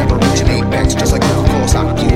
never originate banks just like Coca-Cola stock.